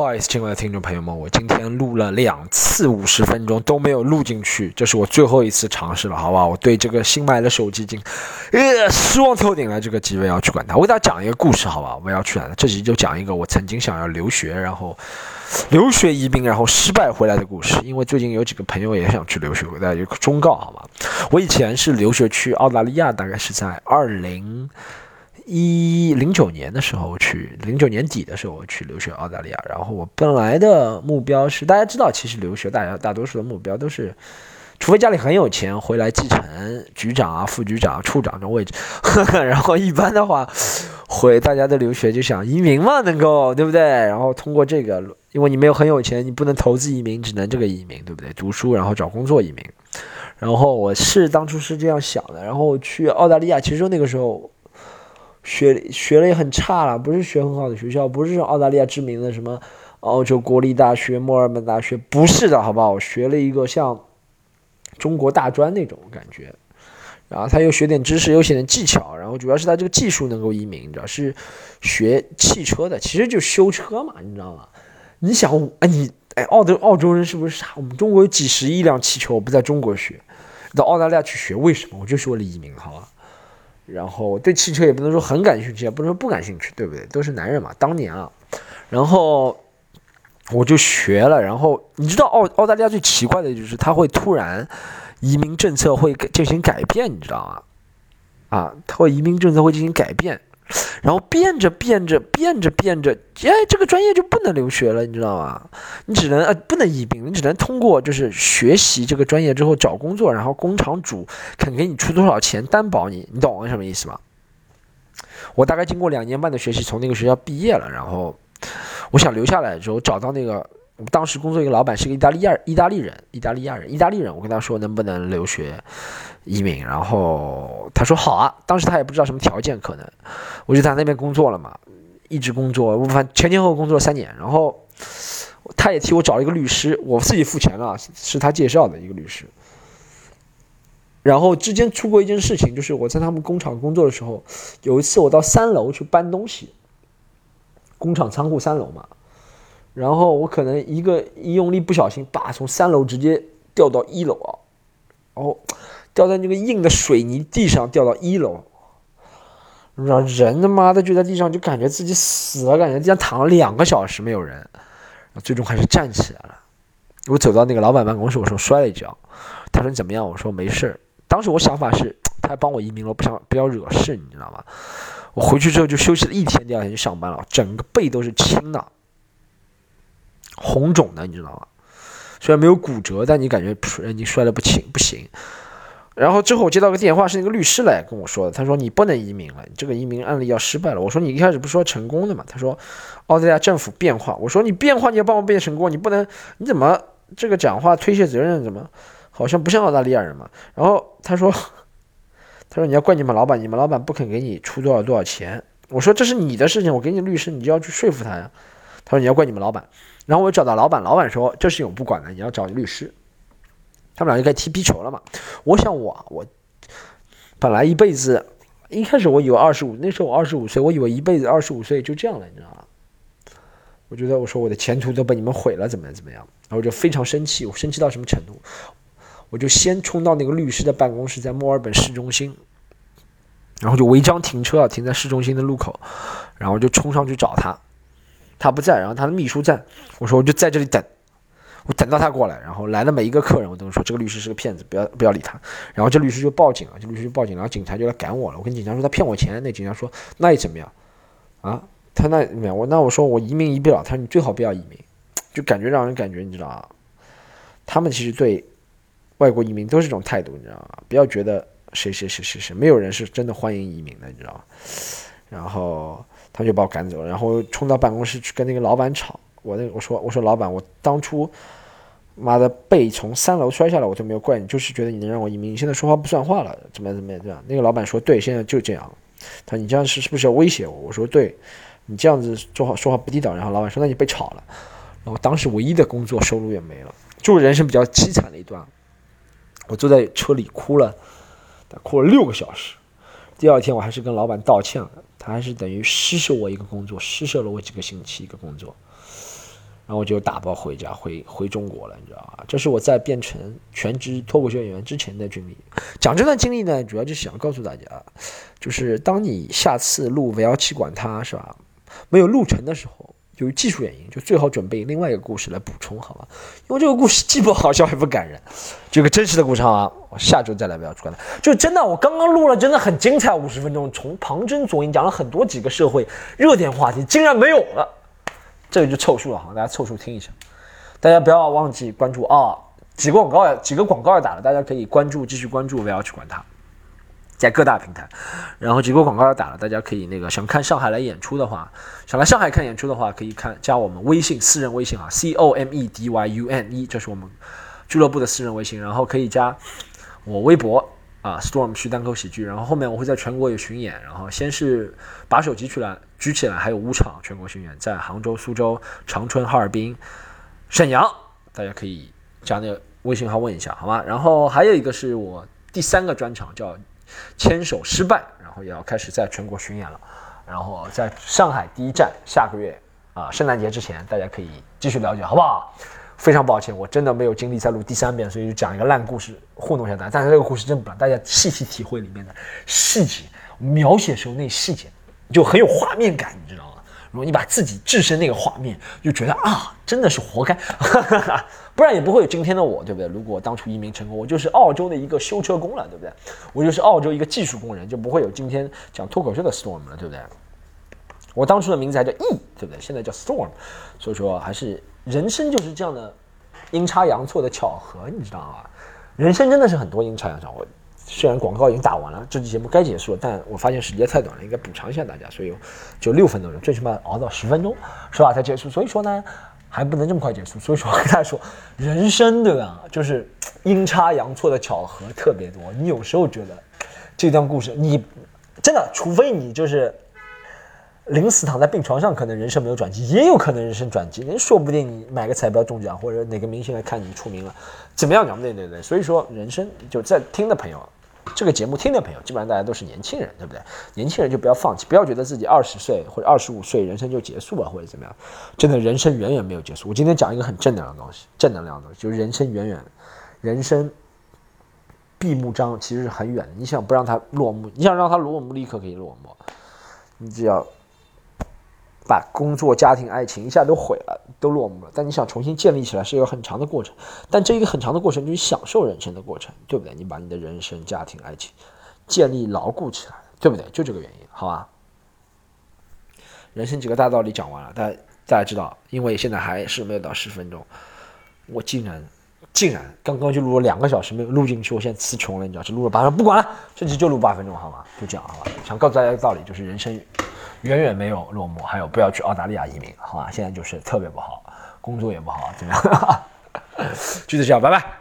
不好意思，亲爱的听众朋友们，我今天录了两次五十分钟都没有录进去，这是我最后一次尝试了，好不好？我对这个新买的手机已经，呃，失望透顶了。这个几位要去管它。我给大家讲一个故事，好吧？我要去了，这集就讲一个我曾经想要留学，然后留学移民，然后失败回来的故事。因为最近有几个朋友也想去留学，我给大家一个忠告，好吗？我以前是留学去澳大利亚，大概是在二零。一零九年的时候去，零九年底的时候我去留学澳大利亚。然后我本来的目标是，大家知道，其实留学大家大多数的目标都是，除非家里很有钱，回来继承局长啊、副局长、处长这种位置。然后一般的话，回大家的留学就想移民嘛，能够对不对？然后通过这个，因为你没有很有钱，你不能投资移民，只能这个移民，对不对？读书然后找工作移民。然后我是当初是这样想的。然后去澳大利亚，其实那个时候。学学了也很差了，不是学很好的学校，不是澳大利亚知名的什么澳洲国立大学、墨尔本大学，不是的，好不好？我学了一个像中国大专那种感觉，然后他又学点知识，又学点技巧，然后主要是他这个技术能够移民，你知道是学汽车的，其实就修车嘛，你知道吗？你想，哎，你哎，澳洲澳洲人是不是傻？我们中国有几十亿辆汽车，我不在中国学，到澳大利亚去学，为什么？我就是为了移民，好吧？然后对汽车也不能说很感兴趣，也不能说不感兴趣，对不对？都是男人嘛。当年啊，然后我就学了。然后你知道澳澳大利亚最奇怪的就是它会突然移民政策会进行改变，你知道吗？啊，它会移民政策会进行改变。然后变着变着变着变着，哎，这个专业就不能留学了，你知道吗？你只能呃不能移民，你只能通过就是学习这个专业之后找工作，然后工厂主肯给你出多少钱担保你，你懂我什么意思吗？我大概经过两年半的学习，从那个学校毕业了，然后我想留下来的时候，找到那个。当时工作一个老板是个意大利亚意大利人，意大利亚人，意大利人。我跟他说能不能留学移民，然后他说好啊。当时他也不知道什么条件，可能我就在那边工作了嘛，一直工作，我反前前后后工作了三年。然后他也替我找了一个律师，我自己付钱了，是他介绍的一个律师。然后之间出过一件事情，就是我在他们工厂工作的时候，有一次我到三楼去搬东西，工厂仓库三楼嘛。然后我可能一个一用力不小心，把从三楼直接掉到一楼啊，然后掉在那个硬的水泥地上，掉到一楼，让人他妈的就在地上就感觉自己死了，感觉地上躺了两个小时没有人，最终还是站起来了。我走到那个老板办公室，我说摔了一跤，他说你怎么样？我说没事。当时我想法是，他还帮我移民了，不想不要惹事，你知道吗？我回去之后就休息了一天，第二天就上班了，整个背都是青的。红肿的，你知道吗？虽然没有骨折，但你感觉你摔得不轻，不行。然后之后我接到个电话，是那个律师来跟我说的，他说你不能移民了，你这个移民案例要失败了。我说你一开始不说成功的吗？他说澳大利亚政府变化。我说你变化，你要帮我变成功，你不能你怎么这个讲话推卸责任？怎么好像不像澳大利亚人嘛？然后他说 他说你要怪你们老板，你们老板不肯给你出多少多少钱。我说这是你的事情，我给你律师，你就要去说服他呀。他说你要怪你们老板。然后我找到老板，老板说这事情我不管了，你要找律师。他们俩就该踢皮球了嘛。我想我我本来一辈子，一开始我以为二十五，那时候我二十五岁，我以为一辈子二十五岁就这样了，你知道吗？我觉得我说我的前途都被你们毁了，怎么样怎么样？然后我就非常生气，我生气到什么程度？我就先冲到那个律师的办公室，在墨尔本市中心，然后就违章停车，停在市中心的路口，然后就冲上去找他。他不在，然后他的秘书在。我说我就在这里等，我等到他过来。然后来的每一个客人，我都说这个律师是个骗子，不要不要理他。然后这律师就报警了，这律师就报警，然后警察就来赶我了。我跟警察说他骗我钱，那警察说那又怎么样？啊，他那没有我那我说我移民移不了，他说你最好不要移民，就感觉让人感觉你知道啊，他们其实对外国移民都是这种态度，你知道吗？不要觉得谁谁谁谁谁，没有人是真的欢迎移民的，你知道吗？然后。他就把我赶走了，然后冲到办公室去跟那个老板吵。我那我说我说老板，我当初妈的背从三楼摔下来，我就没有怪你，就是觉得你能让我移民。你现在说话不算话了，怎么怎么样？对吧？那个老板说对，现在就这样。他说你这样是是不是要威胁我？我说对，你这样子说话说话不地道。然后老板说那你被炒了。然后当时唯一的工作收入也没了，就是人生比较凄惨的一段。我坐在车里哭了，哭了六个小时。第二天我还是跟老板道歉了。他还是等于施舍我一个工作，施舍了我几个星期一个工作，然后我就打包回家，回回中国了，你知道吧？这是我在变成全职脱口秀演员之前的经历。讲这段经历呢，主要就是想告诉大家，就是当你下次录不要去管它是吧？没有录成的时候。由于技术原因，就最好准备另外一个故事来补充，好吧？因为这个故事既不好笑也不感人，这个真实的故事啊，我下周再来不要出来。就真的，我刚刚录了，真的很精彩，五十分钟，从旁征左引讲了很多几个社会热点话题，竟然没有了，这个就凑数了哈，大家凑数听一下。大家不要忘记关注啊，几个广告几个广告要打了，大家可以关注，继续关注，不要去管它。在各大平台，然后几个广告要打了，大家可以那个想看上海来演出的话，想来上海看演出的话，可以看加我们微信私人微信啊，C O M E D Y U N E，这是我们俱乐部的私人微信，然后可以加我微博啊，Storm 徐单口喜剧，然后后面我会在全国有巡演，然后先是把手举起来，举起来，还有五场全国巡演，在杭州、苏州、长春、哈尔滨、沈阳，大家可以加那个微信号问一下，好吗？然后还有一个是我第三个专场叫。牵手失败，然后也要开始在全国巡演了，然后在上海第一站，下个月啊，圣诞节之前，大家可以继续了解，好不好？非常抱歉，我真的没有精力再录第三遍，所以就讲一个烂故事糊弄一下大家。但是这个故事真不烂，大家细细体会里面的细节，描写时候那细节就很有画面感，你知道吗？如果你把自己置身那个画面，就觉得啊，真的是活该，不然也不会有今天的我，对不对？如果当初移民成功，我就是澳洲的一个修车工了，对不对？我就是澳洲一个技术工人，就不会有今天讲脱口秀的 Storm 了，对不对？我当初的名字还叫 E，对不对？现在叫 Storm，所以说还是人生就是这样的阴差阳错的巧合，你知道吗？人生真的是很多阴差阳错。我虽然广告已经打完了，这期节目该结束了，但我发现时间太短了，应该补偿一下大家，所以就六分多钟，最起码熬到十分钟是吧才结束。所以说呢，还不能这么快结束。所以说跟大家说，人生对吧，就是阴差阳错的巧合特别多。你有时候觉得这段故事，你真的，除非你就是临死躺在病床上，可能人生没有转机，也有可能人生转机。人说不定你买个彩票中奖，或者哪个明星来看你出名了，怎么样讲？对对对。所以说，人生就在听的朋友。这个节目听的朋友，基本上大家都是年轻人，对不对？年轻人就不要放弃，不要觉得自己二十岁或者二十五岁人生就结束了，或者怎么样。真的，人生远远没有结束。我今天讲一个很正能量的东西，正能量的东西就是人生远远，人生闭幕章其实是很远的。你想不让它落幕，你想让它落幕，立刻可以落幕，你只要。把工作、家庭、爱情一下都毁了，都落幕了。但你想重新建立起来，是一个很长的过程。但这一个很长的过程就是享受人生的过程，对不对？你把你的人生、家庭、爱情建立牢固起来，对不对？就这个原因，好吧？人生几个大道理讲完了，大家大家知道，因为现在还是没有到十分钟，我竟然竟然刚刚就录了两个小时没有录进去，我现在词穷了，你知道？只录了八分钟，不管了，这期就录八分钟，好吗？就这样，好吧？想告诉大家一个道理，就是人生。远远没有落幕，还有不要去澳大利亚移民，好吧？现在就是特别不好，工作也不好，怎么样？就是这样，拜拜。